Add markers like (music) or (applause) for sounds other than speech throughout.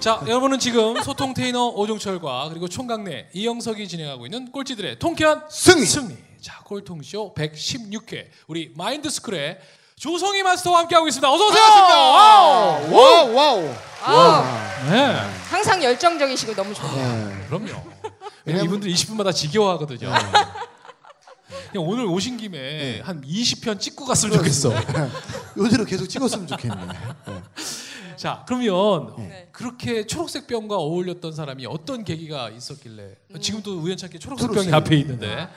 자, 여러분은 지금 소통 테이너 오종철과 그리고 총각네 이영석이 진행하고 있는 꼴찌들의 통쾌한 승리. 자, 꼴통쇼 116회 우리 마인드스쿨의 조성희 마스터와 함께하고 있습니다. 어서 오세요. 와우. 와우 와우. 아우, 네, 항상 열정적이시고 너무 좋네요. 네. 그럼요. 왜냐면 이분들 20분마다 지겨워하거든요. 네. 그냥 오늘 오신 김에 한 20편 찍고 갔으면 좋겠어. 요대로 계속 찍었으면 좋겠네. 네. 자, 그러면 네. 그렇게 초록색 병과 어울렸던 사람이 어떤 계기가 있었길래 음. 지금도 우연찮게 초록색 병이. 앞에 있는데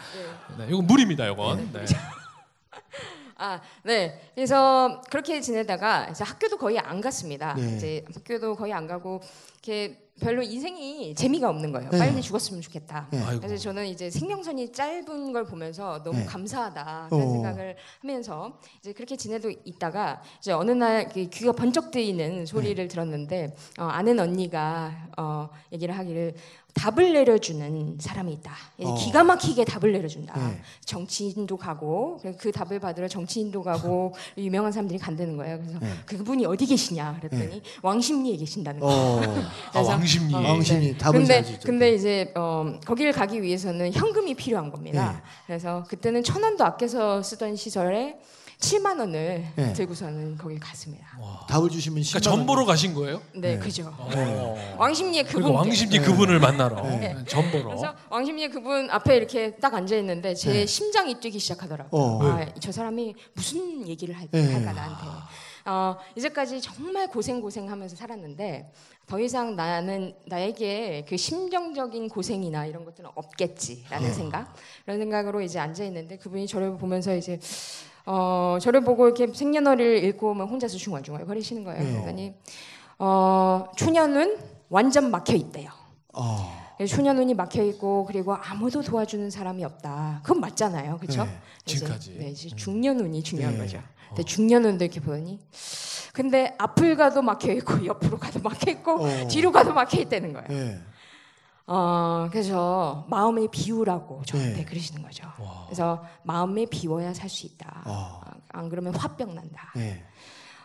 네, 이건 물입니다, 이건. 네. (laughs) 아, 네. 그래서 그렇게 지내다가 이제 학교도 거의 안 갔습니다. 네. 이제 학교도 거의 안 가고 이렇게 별로 인생이 재미가 없는 거예요. 네. 빨리 죽었으면 좋겠다. 네. 아이고. 그래서 저는 이제 생명선이 짧은 걸 보면서 너무 네. 감사하다 그런 어. 생각을 하면서 이제 그렇게 지내도 있다가 이제 어느 날 귀가 번쩍 뜨이는 소리를 네. 들었는데 어, 아는 언니가 어, 얘기를 하기를 답을 내려주는 사람이 있다. 어. 기가 막히게 답을 내려준다. 네. 정치인도 가고 그 답을 받으러 정치인도 가고 유명한 사람들이 간다는 거예요. 그래서 네. 그분이 어디 계시냐 그랬더니 왕십리에 계신다는 거예요. 어. 아, 왕십리. 어, 왕십리 네. 답을 근데 잘. 근데 이제 어, 거기를 가기 위해서는 현금이 필요한 겁니다. 네. 그래서 그때는 천 원도 아껴서 쓰던 시절에 7만 원을 네. 들고 서는 거기 갔습니다. 답을 주시면 10만 그러니까 원. 전보러 가신 거예요? 네, 네. 그죠. 어. 왕십리에 그리고 그분 왕십리 그분을 만나러 네. 전보러. 그래서 왕십리 그분 앞에 이렇게 딱 앉아 있는데 제 네. 심장이 뛰기 시작하더라고요. 어. 아, 저 사람이 무슨 얘기를 할, 네. 할까 나한테. 어, 이제까지 정말 고생 고생하면서 살았는데 더 이상 나는 나에게 그 심정적인 고생이나 이런 것들은 없겠지라는 네. 생각 그런 생각으로 이제 앉아 있는데 그분이 저를 보면서 이제 어, 저를 보고 이렇게 생년월일을 읽고 오면 혼자서 중얼중얼 거리시는 거예요. 네. 그러더니 어, 초년은 완전 막혀 있대요. 어. 초년운이 막혀 있고 그리고 아무도 도와주는 사람이 없다. 그건 맞잖아요, 그렇죠? 네, 지금까지. 네, 이제 중년운이 중요한 네. 거죠. 근데 중년운도 이렇게 보니, 근데 앞을 가도 막혀 있고 옆으로 가도 막혀 있고 어. 뒤로 가도 막혀 있다는 거예요. 네. 어, 그래서 마음을 비우라고 저한테 네. 그러시는 거죠. 와. 그래서 마음을 비워야 살 수 있다. 어. 안 그러면 화병 난다. 네.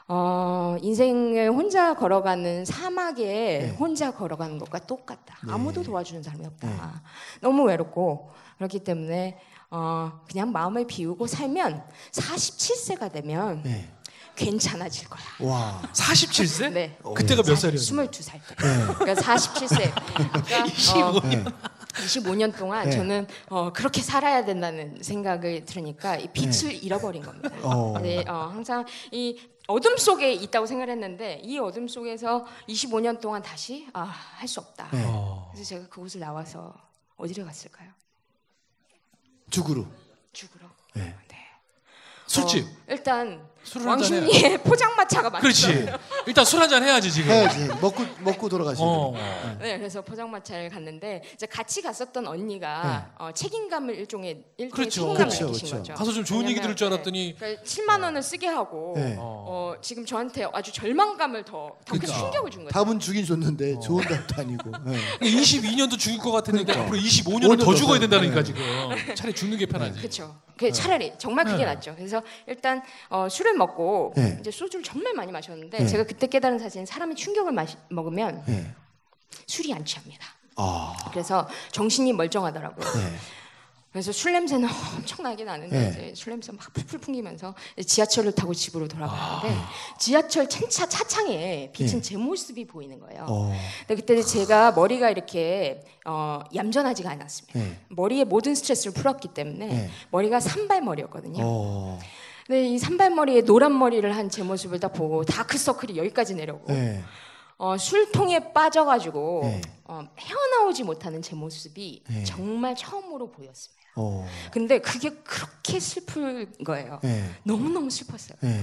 어, 인생을 혼자 걸어가는 사막에 네. 혼자 걸어가는 것과 똑같다. 네. 아무도 도와주는 사람이 없다. 너무 외롭고 그렇기 때문에 어, 그냥 마음을 비우고 살면 47세가 되면 네. 괜찮아질 거야. 와. 47세? 네. 그때가 몇 살이었어요? 22살 때. 네. 그러니까 47세. 그러니까 25년. 네. 25년 동안 네. 저는 어, 그렇게 살아야 된다는 생각을 들으니까 이 빛을 잃어버린 겁니다. 네. 어. 네, 어, 항상 이 어둠 속에 있다고 생각했는데 이 어둠 속에서 25년 동안 다시 아, 할 수 없다. 네. 어. 그래서 제가 그곳을 나와서 어디를 갔을까요? 죽으로. 죽으러. 네. 네. 술집. 어, 일단. 왕십리의 (laughs) 포장마차가 맞죠. 그렇지. 일단 술 한잔 해야지 지금. 해야지. 먹고 먹고 돌아가시는. 어. 네, 그래서 포장마차를 갔는데 이제 같이 갔었던 언니가 네. 어, 책임감을 일종의 일종의 그렇죠. 책임감을 그렇죠, 느끼신 그렇죠. 거죠. 가서 좀 좋은 얘기 들을 줄 알았더니 네, 7만 원을 쓰게 하고 네. 어. 어, 지금 저한테 아주 절망감을 더, 그러니까. 충격을 준 거죠. 답은 주긴 줬는데 좋은 답도 아니고. 네. (laughs) 22년도 죽일 것 같았는데 그러니까. 앞으로 25년을 더더 죽어야 더. 된다니까 네. 지금. 차라리 죽는 게 편하지. 그렇죠. 그 차라리 정말 그게 네. 낫죠. 그래서 일단 어, 술을 먹고 네. 이제 소주를 정말 많이 마셨는데 네. 제가 그때 깨달은 사실은 사람이 충격을 마시, 먹으면 네. 술이 안 취합니다. 아. 그래서 정신이 멀쩡하더라고요. 네. 그래서 술 냄새는 (laughs) 엄청나게 나는데 네. 이제 술 냄새 막 풀풀 풍기면서 지하철을 타고 집으로 돌아가는데 아. 지하철 차차 차창에 비친 네. 제 모습이 보이는 거예요. 어. 근데 그때 제가 머리가 이렇게 어, 얌전하지가 않았습니다. 네. 머리에 모든 스트레스를 풀었기 때문에 네. 머리가 산발머리였거든요. 어. 근데 이 산발머리에 노란 머리를 한 제 모습을 딱 보고 다크서클이 여기까지 내려오고 네. 어, 술통에 빠져가지고 네. 어, 헤어나오지 못하는 제 모습이 네. 정말 처음으로 보였습니다. 어. 근데 그게 그렇게 슬픈 거예요. 네. 너무너무 슬펐어요. 네.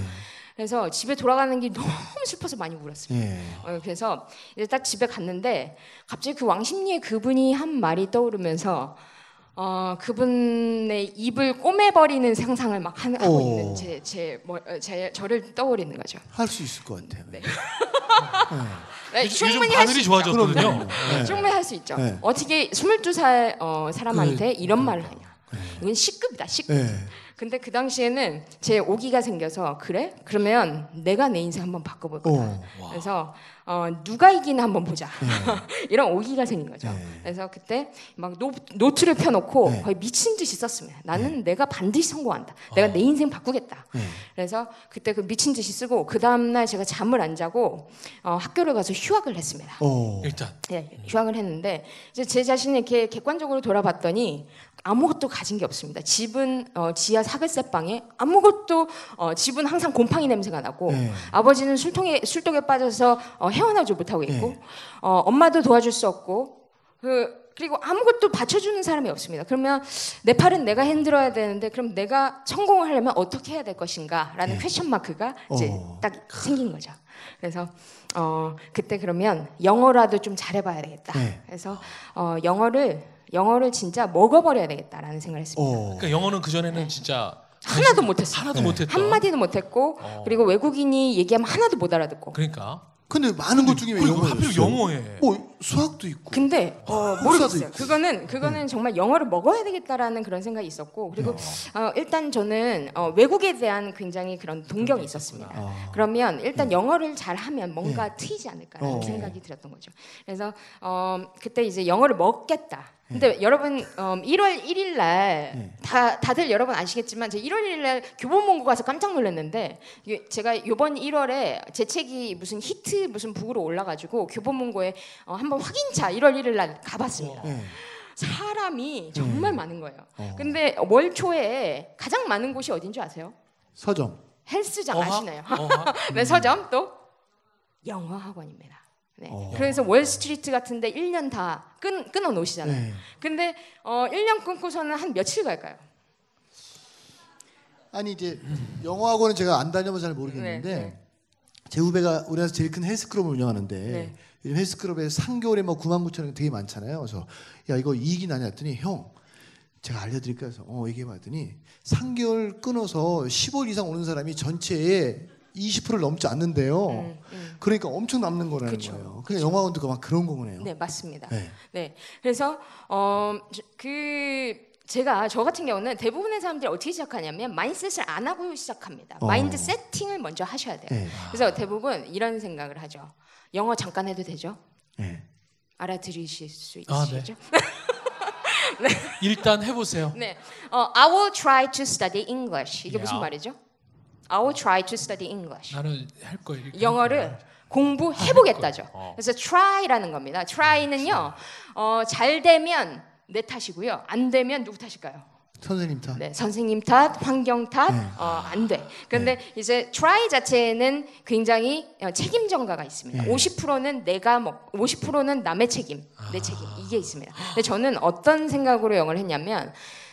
그래서 집에 돌아가는 게 너무 슬퍼서 많이 울었어요. 네. 어, 그래서 이제 딱 집에 갔는데 갑자기 그 왕십리의 그분이 한 말이 떠오르면서 어, 그분의 입을 꼬매버리는 상상을 막 하- 하고 오. 있는 제, 제, 뭐, 어, 제 저를 떠올리는 거죠. 할 수 있을 것 같아요. 네. (laughs) 네, 요즘, 요즘 충분히 할수 바늘이 있죠. 좋아졌거든요. 네. 충분히 할 수 있죠. 네. 어떻게 22살 어, 사람한테 이런 말을 하냐. 이건 C급이다, C급. 네. 근데 그 당시에는 제 오기가 생겨서 그래? 그러면 내가 내 인생 한번 바꿔볼 거다. 어. 그래서 어, 누가 이기나 한번 보자. (laughs) 이런 오기가 생긴 거죠. 네. 그래서 그때 막 노, 노트를 펴놓고 네. 거의 미친 듯이 썼습니다. 나는 내가 반드시 성공한다. 내가 내 인생 바꾸겠다. 네. 그래서 그때 그 미친 듯이 쓰고 그 다음날 제가 잠을 안 자고 어, 학교를 가서 휴학을 했습니다. 어. 일단 예, 휴학을 했는데 이제 제 자신을 이렇게 객관적으로 돌아봤더니 아무것도 가진 게 없습니다. 집은 어, 지하 사글세 방에 아무것도 어, 집은 항상 곰팡이 냄새가 나고 네. 아버지는 술통에 술독에 빠져서 어, 헤어나지 못하고 있고 네. 어, 엄마도 도와줄 수 없고 그 그리고 아무것도 받쳐주는 사람이 없습니다. 그러면 내 팔은 내가 흔들어야 되는데 그럼 내가 성공을 하려면 어떻게 해야 될 것인가라는 question mark가 이제 어. 딱 생긴 거죠. 그래서 어, 그때 그러면 영어라도 좀 잘해봐야 되겠다. 네. 그래서 어, 영어를 영어를 진짜 먹어버려야 되겠다라는 생각을 했습니다. 어. 그러니까 영어는 그 전에는 진짜 하나도 못했어요. 하나도 네. 못했던. 한 마디도 못했고 어. 그리고 외국인이 얘기하면 하나도 못 알아듣고. 그러니까. 근데 많은 것 중에 왜 그리고 영어였어요? 하필 영어에. 뭐 수학도 있고. 근데 어, 혹사도 모르겠어요. 그거는 그거는 정말 영어를 먹어야 되겠다라는 그런 생각이 있었고 그리고 어, 일단 저는 어, 외국에 대한 굉장히 그런 동경이 있었습니다. 아. 그러면 일단 영어를 잘하면 뭔가 트이지 않을까라는 어. 생각이 들었던 거죠. 그래서 어, 그때 이제 영어를 먹겠다. 근데 여러분 어, 1월 1일 날 다 다들 여러분 아시겠지만 제 1월 1일 날 교보문고 가서 깜짝 놀랐는데 이게 제가 이번 1월에 제 책이 무슨 히트 무슨 북으로 올라가지고 교보문고에 어, 한번 확인차 1월 1일 날 가봤습니다. 네. 사람이 정말 많은 거예요. 어. 근데 월 초에 가장 많은 곳이 어딘 줄 아세요? 서점. 헬스장 어하? 아시나요? (laughs) 네, 서점 또 영어 학원입니다. 네. 어. 그래서 월스트리트 같은데 1년 다 끊, 끊어 놓으시잖아요. 네. 근데 어, 1년 끊고서는 한 며칠 갈까요? 아니 이제 영어 학원은 제가 안 다녀봐서 잘 모르겠는데 네, 네. 제 후배가 우리나라에서 제일 큰 헬스클럽을 운영하는데 네. 요즘 헬스클럽에 3개월에 뭐 9만 9천 원 되게 많잖아요. 그래서 야 이거 이익이 나냐 했더니 형 제가 알려드릴까 해서 어 얘기해봤더니 3개월 끊어서 10일 이상 오는 사람이 전체의 20%를 넘지 않는데요. 음, 음. 그러니까 엄청 남는 거라는 그쵸. 거예요. 그냥 영어 학원도 막 그런 거네요. 네, 맞습니다. 네. 네. 그래서 어, 저- 그 제가 저 같은 경우는 대부분의 사람들이 어떻게 시작하냐면 mindset을 안 하고 시작합니다. 어. mind setting을 먼저 하셔야 돼요. 네. 그래서 대부분 이런 생각을 하죠. 영어 잠깐 해도 되죠? 네. 알아들으실 수 아, 네. 있으시죠? 일단 해보세요. (laughs) 네. 어, I will try to study English. 이게 무슨 야. 말이죠? I will try to study English. 나는 할 거예요. 이렇게 영어를. 공부해 보겠다죠. 어. 그래서 try라는 겁니다. try는요. 어, 잘 되면 내 탓이고요. 안 되면 누구 탓일까요? 선생님 다. 네, 선생님 탓, 환경 탓, 네. 어, 안 돼. 그런데 이제 try 자체는 굉장히 어, 책임 전가가 있습니다. 네. 50%는 내가 먹, 50%는 남의 책임, 내 아. 책임 이게 있습니다. 근데 저는 어떤 생각으로 영어를 했냐면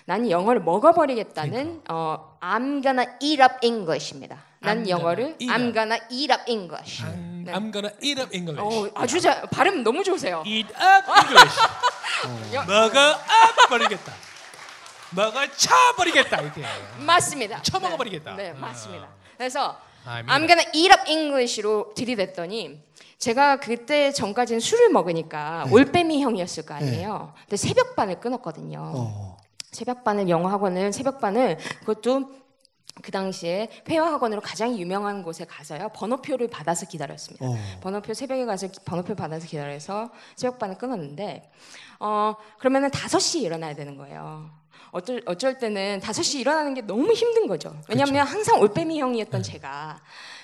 나는 영어를 먹어버리겠다는 어, I'm gonna eat up English입니다. 난 I'm 영어를 gonna I'm gonna eat up English. I'm, 네. I'm gonna eat up English. 어, 아주 잘 발음 너무 좋으세요. Eat up English. 여- (laughs) 먹어 up 버리겠다. 먹어 쳐 버리겠다 이렇게. 맞습니다. 쳐 먹어 버리겠다. 네, 네, 맞습니다. 그래서 아, I'm gonna eat up English로 들이댔더니 제가 그때 전까지는 술을 먹으니까 올빼미 형이었을 거 아니에요. 근데 새벽반을 끊었거든요. 어. 새벽반을 영어 학원을 새벽반을 그것도 그 당시에 회화 학원으로 가장 유명한 곳에 가서요 번호표를 받아서 기다렸습니다. 어. 번호표 새벽에 가서 기- 번호표 받아서 기다려서 새벽반을 끊었는데 어 그러면은 5시에 일어나야 되는 거예요. 어쩔 어쩔 때는 5시 일어나는 게 너무 힘든 거죠. 왜냐하면 항상 올빼미 형이었던 제가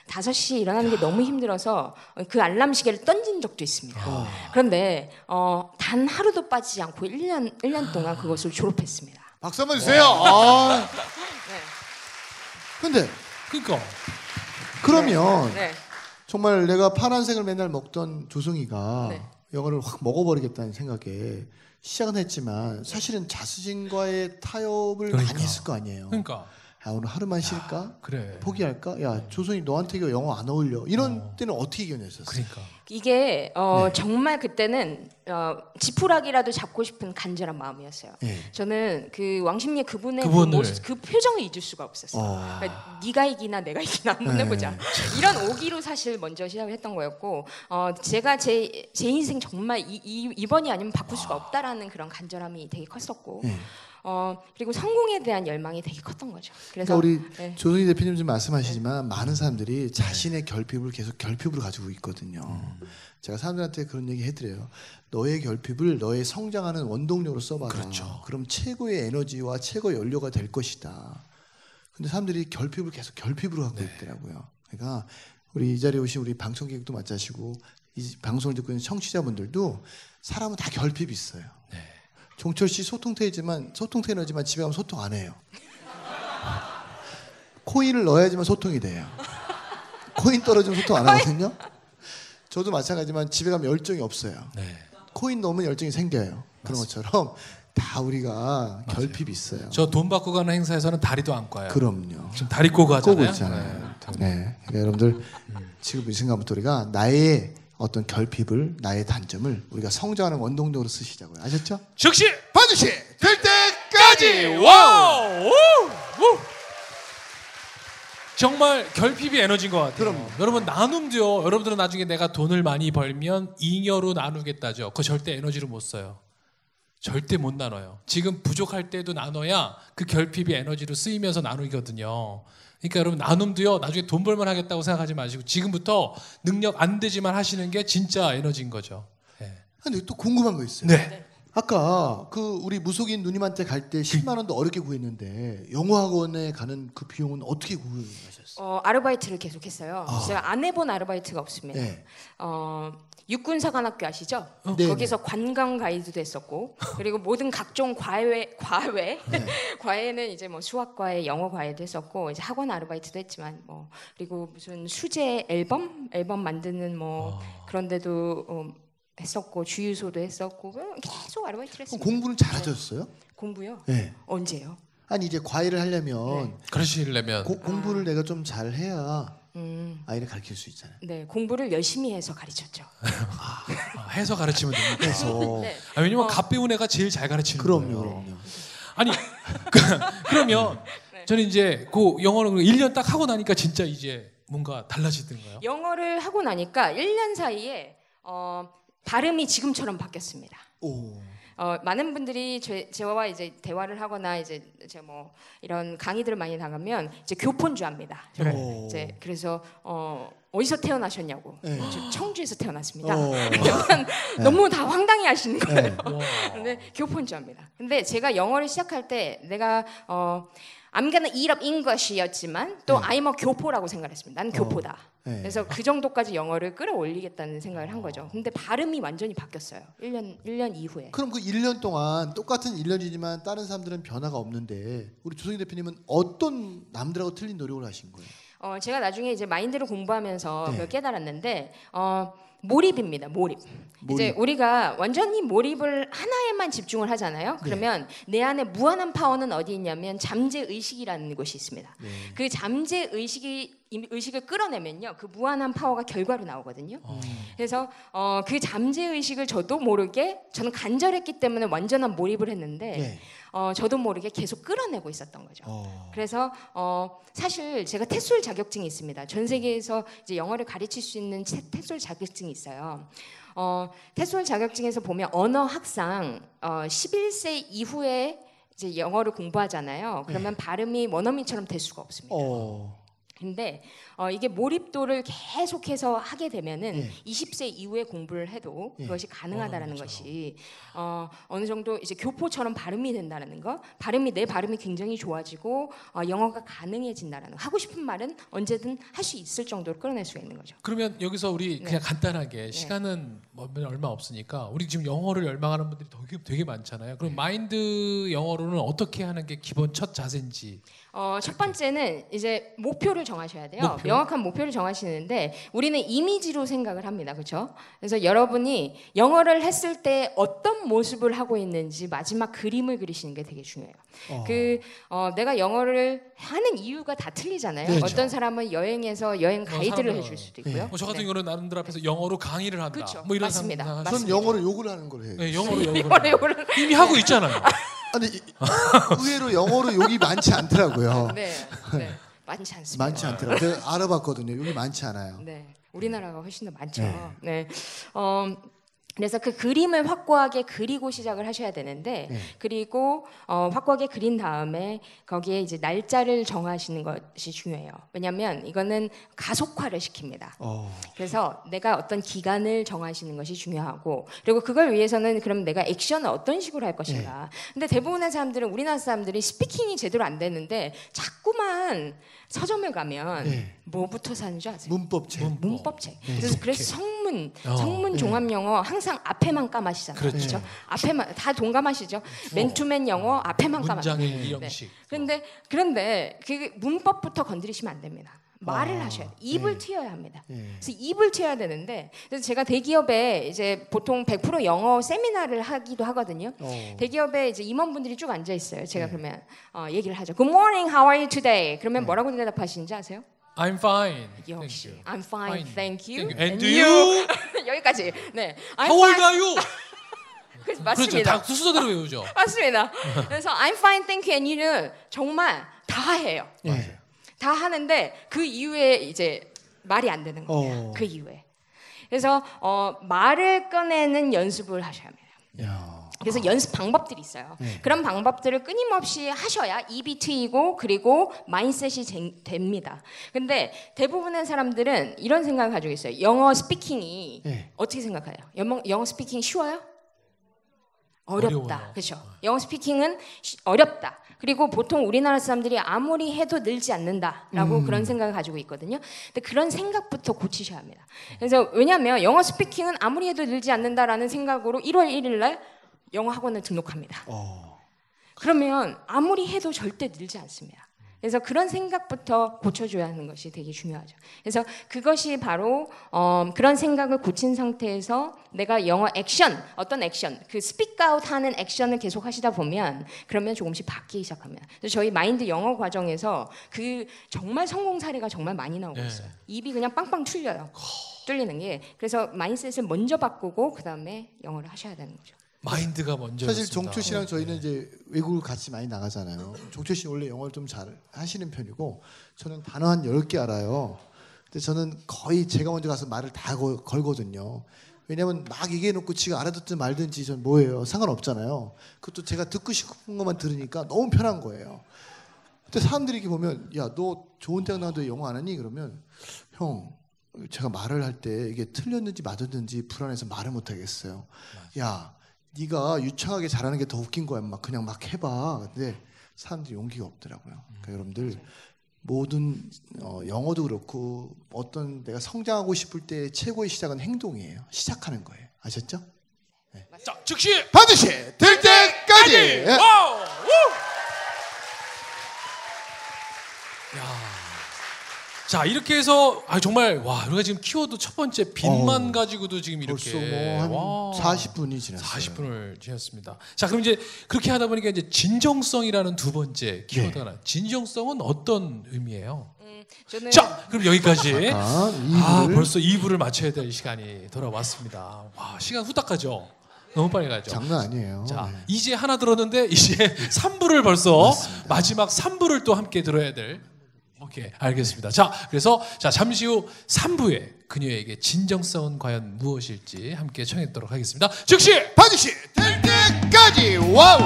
5시에 일어나는 게 너무 힘들어서 그 알람 시계를 던진 적도 있습니다. 그런데 어, 단 하루도 빠지지 않고 1년 1년 동안 그것을 졸업했습니다. 박수 한번 주세요. 아. 네. 근데 그러니까 그러면 네. 정말 내가 파란색을 맨날 먹던 조승이가 네. 영어를 확 먹어버리겠다는 생각에 시작은 했지만 사실은 자신과의 타협을 그러니까. 많이 했을 거 아니에요. 그러니까 야 오늘 하루만 쉴까? 그래. 포기할까? 야 조승이 너한테 이거 영어 안 어울려. 이런 때는 어떻게 이겨냈었어? 그러니까 이게 어, 네. 정말 그때는 어, 지푸라기라도 잡고 싶은 간절한 마음이었어요. 예. 저는 그 왕십리 그분의 그. 모습, 그 표정을 잊을 수가 없었어요. 어. 그러니까 네가 이기나 내가 이기나 한번 네. 해보자. 이런 오기로 사실 먼저 시작을 했던 거였고 어, 제가 제, 제 인생 정말 이, 이, 이번이 아니면 바꿀 수가 없다라는 그런 간절함이 되게 컸었고 예. 어, 그리고 성공에 대한 열망이 되게 컸던 거죠. 그래서 그러니까 우리 네. 조승희 대표님 좀 말씀하시지만 많은 사람들이 자신의 결핍을 계속 결핍으로 가지고 있거든요. 제가 사람들한테 그런 얘기 해드려요. 너의 결핍을 너의 성장하는 원동력으로 써봐라. 그렇죠. 그럼 최고의 에너지와 최고 의 연료가 될 것이다. 근데 사람들이 결핍을 계속 결핍으로 갖고 네. 있더라고요. 그러니까 우리 이 자리에 오신 우리 방송객도 마찬가지고 이 방송을 듣고 있는 청취자분들도 사람은 다 결핍이 있어요. 네. 종철 씨 소통태이지만 소통태너지만 집에 가면 소통 안 해요. 코인을 넣어야지만 소통이 돼요. 코인 떨어지면 소통 안 하거든요. 저도 마찬가지지만 집에 가면 열정이 없어요. 네. 코인 넣으면 열정이 생겨요. 그런 것처럼 다 우리가 결핍이 있어요. 저 돈 받고 가는 행사에서는 다리도 안 꽈요. 그럼요. 지금 다리 꼬고 하잖아요. 꼬고 있잖아요. 네. 그러니까 여러분들 지금 이 순간부터 우리가 나의 어떤 결핍을 나의 단점을 우리가 성장하는 원동력으로 쓰시자고요. 아셨죠? 즉시 반드시 될 때까지. 와우! 우! 우! 정말 결핍이 에너지인 것 같아요. 그럼요. 여러분 나눔도요. 여러분들은 나중에 내가 돈을 많이 벌면 잉여로 나누겠다죠. 그거 절대 에너지로 못 써요. 절대 못 나눠요. 지금 부족할 때도 나눠야 그 결핍이 에너지로 쓰이면서 나누거든요. 그러니까 여러분 나눔도요. 나중에 돈 벌만 하겠다고 생각하지 마시고 지금부터 능력 안 되지만 하시는 게 진짜 에너지인 거죠. 네. 근데 또 궁금한 거 있어요. 네. 아까 그 우리 무속인 누님한테 갈 때 10만 원도 어렵게 구했는데 영어 학원에 가는 그 비용은 어떻게 구하셨어요? 어, 아르바이트를 계속했어요. 아. 제가 안 해본 아르바이트가 없습니다. 네. 어, 육군사관학교 아시죠? 네, 거기서 관광 가이드도 했었고 그리고 모든 각종 과외 과외 네. (laughs) 과외는 이제 뭐 수학 과외, 영어 과외도 했었고 이제 학원 아르바이트도 했지만 뭐 그리고 무슨 수제 앨범 앨범 만드는 뭐 아. 그런데도 어, 했었고 주유소도 했었고 계속 아르바이트를 했습니다. 공부는 잘하셨어요? 공부요? 네. 언제요? 아니 이제 과외를 하려면 네. 그러시려면 고- 공부를 내가 좀 잘해야 음, 아이를 가르칠 수 있잖아요. 네 공부를 열심히 해서 가르쳤죠. 아, 해서 가르치면 됩니다. 그래서 네. 아, 왜냐면 어. 갓 배운 애가 제일 잘 가르치는 그럼요, 거예요. 그럼요. 아니 그, 러면 네. 저는 이제 그 영어를 1년 딱 하고 나니까 진짜 이제 뭔가 달라지던가요? 영어를 하고 나니까 1년 사이에 어, 발음이 지금처럼 바뀌었습니다. 오. 어, 많은 분들이 제, 저와 이제 대화를 하거나 이제 제가 뭐 이런 강의들을 많이 나가면 이제 교폰주합니다. 저를 오. 이제 그래서 어, 어디서 태어나셨냐고. 네. 저 청주에서 태어났습니다. 어. (laughs) 약간 너무 다 황당해 하시는 거예요. 네. 와. 근데 교폰주합니다. 근데 제가 영어를 시작할 때 내가 어 I'm gonna eat up English였지만 또 네. I'm a 교포라고 생각했습니다. 나는 교포다. 네. 그래서 그 정도까지 영어를 끌어올리겠다는 생각을 한 거죠. 근데 발음이 완전히 바뀌었어요. 1년 1년 이후에. 그럼 그 1년 동안 똑같은 1년이지만 다른 사람들은 변화가 없는데 우리 조성희 대표님은 어떤 남들하고 틀린 노력을 하신 거예요? 어 제가 나중에 이제 마인드를 공부하면서 네. 그걸 깨달았는데 어 몰입입니다. 몰입. 이제 몰입. 우리가 완전히 몰입을 하나에만 집중을 하잖아요. 네. 그러면 내 안에 무한한 파워는 어디 있냐면 잠재 의식이라는 곳이 있습니다. 네. 그 잠재 의식이 이- 의식을 끌어내면요, 그 무한한 파워가 결과로 나오거든요. 어. 그래서 어, 그 잠재 의식을 저도 모르게 저는 간절했기 때문에 완전한 몰입을 했는데 네. 어, 저도 모르게 계속 끌어내고 있었던 거죠. 어. 그래서 어, 사실 제가 테솔 자격증이 있습니다. 전 세계에서 이제 영어를 가르칠 수 있는 체- 테솔 자격증이 있어요. 어, 테솔 자격증에서 보면 언어 학상 어, 11세 이후에 이제 영어를 공부하잖아요. 그러면 발음이 원어민처럼 될 수가 없습니다. 어. 근데 어, 이게 몰입도를 계속해서 하게 되면은 예. 20세 이후에 공부를 해도 예. 그것이 가능하다라는 원어민처럼. 것이 어, 어느 정도 이제 교포처럼 발음이 된다는 거, 발음이 내 발음이 굉장히 좋아지고 어, 영어가 가능해진다라는 거. 하고 싶은 말은 언제든 할 수 있을 정도로 끌어낼 수가 있는 거죠. 그러면 여기서 우리 네. 그냥 간단하게 시간은 뭐 얼마 없으니까 우리 지금 영어를 열망하는 분들이 되게, 되게 많잖아요. 그럼 마인드 영어로는 어떻게 하는 게 기본 첫 자세인지. 어, 첫 번째는 이제 목표를 정하셔야 돼요. 목표. 명확한 목표를 정하시는데 우리는 이미지로 생각을 합니다. 그렇죠? 그래서 여러분이 영어를 했을 때 어떤 모습을 하고 있는지 마지막 그림을 그리시는 게 되게 중요해요. 어. 그 어, 내가 영어를 하는 이유가 다 틀리잖아요. 네, 어떤 사람은 여행에서 여행 가이드를 사람은- 해줄 수도 있고요. 뭐저 같은 네. 경우는 나름들 앞에서 영어로 강의를 한다. 그쵸. 뭐 이런 맞습니다. 전 맞습니다. 영어를 욕을 하는 걸 해요. 네, 영어로 (laughs) 영어로 영어를 이미 하고 있잖아요. 아니 이- 의외로 영어로 욕이 많지 않더라고요. (laughs) 네, 네. 많지 않습니다. 많지 않더라고요. 제가 알아봤거든요. 욕이 많지 않아요. 네, 우리나라가 훨씬 더 많죠. 네. 네, 어, 그래서 그 그림을 확고하게 그리고 시작을 하셔야 되는데 네. 그리고 어, 확고하게 그린 다음에 거기에 이제 날짜를 정하시는 것이 중요해요. 왜냐하면 이거는 가속화를 시킵니다. 어. 그래서 내가 어떤 기간을 정하시는 것이 중요하고 그리고 그걸 위해서는 그럼 내가 액션을 어떤 식으로 할 것인가. 근데 대부분의 사람들은 우리나라 사람들이 스피킹이 제대로 안 되는데 자꾸만 서점에 가면 네. 뭐부터 사는 줄 아세요? 문법책. 문- 문법책. 네. 그래서, 그래서 성문, 어. 성문 네. 종합 영어 항상 앞에만 까마시잖아요. 그렇죠. 그렇죠? 앞에만 다 동감하시죠? 맨투맨 영어 앞에만 까마. 문장의 네. 이형식. 그런데 그런데 그 문법부터 건드리시면 안 됩니다. 말을 아, 하셔야 돼. 입을 네. 트여야 합니다. 예. 그래서 입을 트여야 되는데 그래서 제가 대기업에 이제 보통 100% 영어 세미나를 하기도 하거든요. 어. 대기업에 이제 임원분들이 쭉 앉아 있어요. 제가 그러면 어, 얘기를 하죠. Good morning, how are you today? 그러면 뭐라고 대답하시는지 아세요? I'm fine. 역시 Thank you. I'm fine, thank you. Thank you. And you? (laughs) 여기까지. 네. I'm How old fine. are you? (laughs) 그, 그렇죠. 맞습니다. 다 순서대로 외우죠. (laughs) 맞습니다. 그래서 I'm fine, thank you, and you는 정말 다 해요. 예. 다 하는데 그 이후에 이제 말이 안 되는 거예요. 어. 그 이후에. 그래서 어, 말을 꺼내는 연습을 하셔야 합니다. 야. 그래서 연습 방법들이 있어요. 네. 그런 방법들을 끊임없이 하셔야 입이 트이고 그리고 마인셋이 제- 됩니다. 근데 대부분의 사람들은 이런 생각을 가지고 있어요. 영어 speaking이 예. 어떻게 생각해요? 영어, 영어 speaking 쉬워요? 어렵다. 그렇죠. 영어 speaking은 쉬- 어렵다. 그리고 보통 우리나라 사람들이 아무리 해도 늘지 않는다라고 음. 그런 생각을 가지고 있거든요. 근데 그런 생각부터 고치셔야 합니다. 그래서 왜냐하면 영어 speaking은 아무리 해도 늘지 않는다라는 생각으로 1월 1일 날 영어 학원을 등록합니다. 어. 그러면 아무리 해도 절대 늘지 않습니다. 그래서 그런 생각부터 고쳐줘야 하는 것이 되게 중요하죠. 그래서 그것이 바로 어, 그런 생각을 고친 상태에서 내가 영어 액션 어떤 액션 그 speak out 하는 액션을 계속 하시다 보면 그러면 조금씩 바뀌기 시작합니다. 그래서 저희 마인드 영어 과정에서 그 정말 성공 사례가 정말 많이 나오고 네. 있어요. 입이 그냥 빵빵 뚫려요. 뚫리는 게 그래서 mindset을 먼저 바꾸고 그 다음에 영어를 하셔야 되는 거죠. 마인드가 먼저. 사실 종철 씨랑 저희는 이제 외국을 같이 많이 나가잖아요. 종철 씨 원래 영어를 좀 잘 하시는 편이고 저는 단어 한 10개 알아요. 근데 저는 거의 제가 먼저 가서 말을 다 걸, 걸거든요. 왜냐면 막 얘기해 놓고 지가 알아듣든 말든지 전 뭐예요. 상관없잖아요. 그것도 제가 듣고 싶은 것만 들으니까 너무 편한 거예요. 근데 사람들이 이렇게 보면 야 너 좋은 대학 나와도 영어 안 하니? 그러면 형 제가 말을 할 때 이게 틀렸는지 맞았는지 불안해서 말을 못 하겠어요. 야 네가 유창하게 잘하는 게 더 웃긴 거야. 막 그냥 막 해봐. 근데 사람들이 용기가 없더라고요. 그러니까 여러분들 모든 어, 영어도 그렇고 어떤 내가 성장하고 싶을 때 최고의 시작은 행동이에요. 시작하는 거예요. 아셨죠? 자, 즉시 반드시 될 때까지. 예. 와우! 우! 야. 자, 이렇게 해서 아 정말 와, 우리가 지금 키워드 첫 번째 빈만 어우, 가지고도 지금 이렇게 벌써 뭐한 와. 40분이 지났어요. 40분을 지났습니다. 자, 그럼 이제 그렇게 하다 보니까 이제 진정성이라는 두 번째 키워드가 네. 나. 진정성은 어떤 의미예요? 음, 저는 자, 그럼 여기까지. 아, 이분을 벌써 2부를 맞춰야 될 시간이 돌아왔습니다. 와, 시간 후딱 가죠. 너무 빨리 가죠. 장난 아니에요. 자, 네. 이제 하나 들었는데 이제 (laughs) 3부를 벌써 마지막 3부를 또 함께 들어야 될. 오케이, 알겠습니다. 자, 그래서 자, 잠시 후 3부에 그녀에게 진정성은 과연 무엇일지 함께 청해 듣도록 하겠습니다. 즉시 반드시 될 때까지 와우.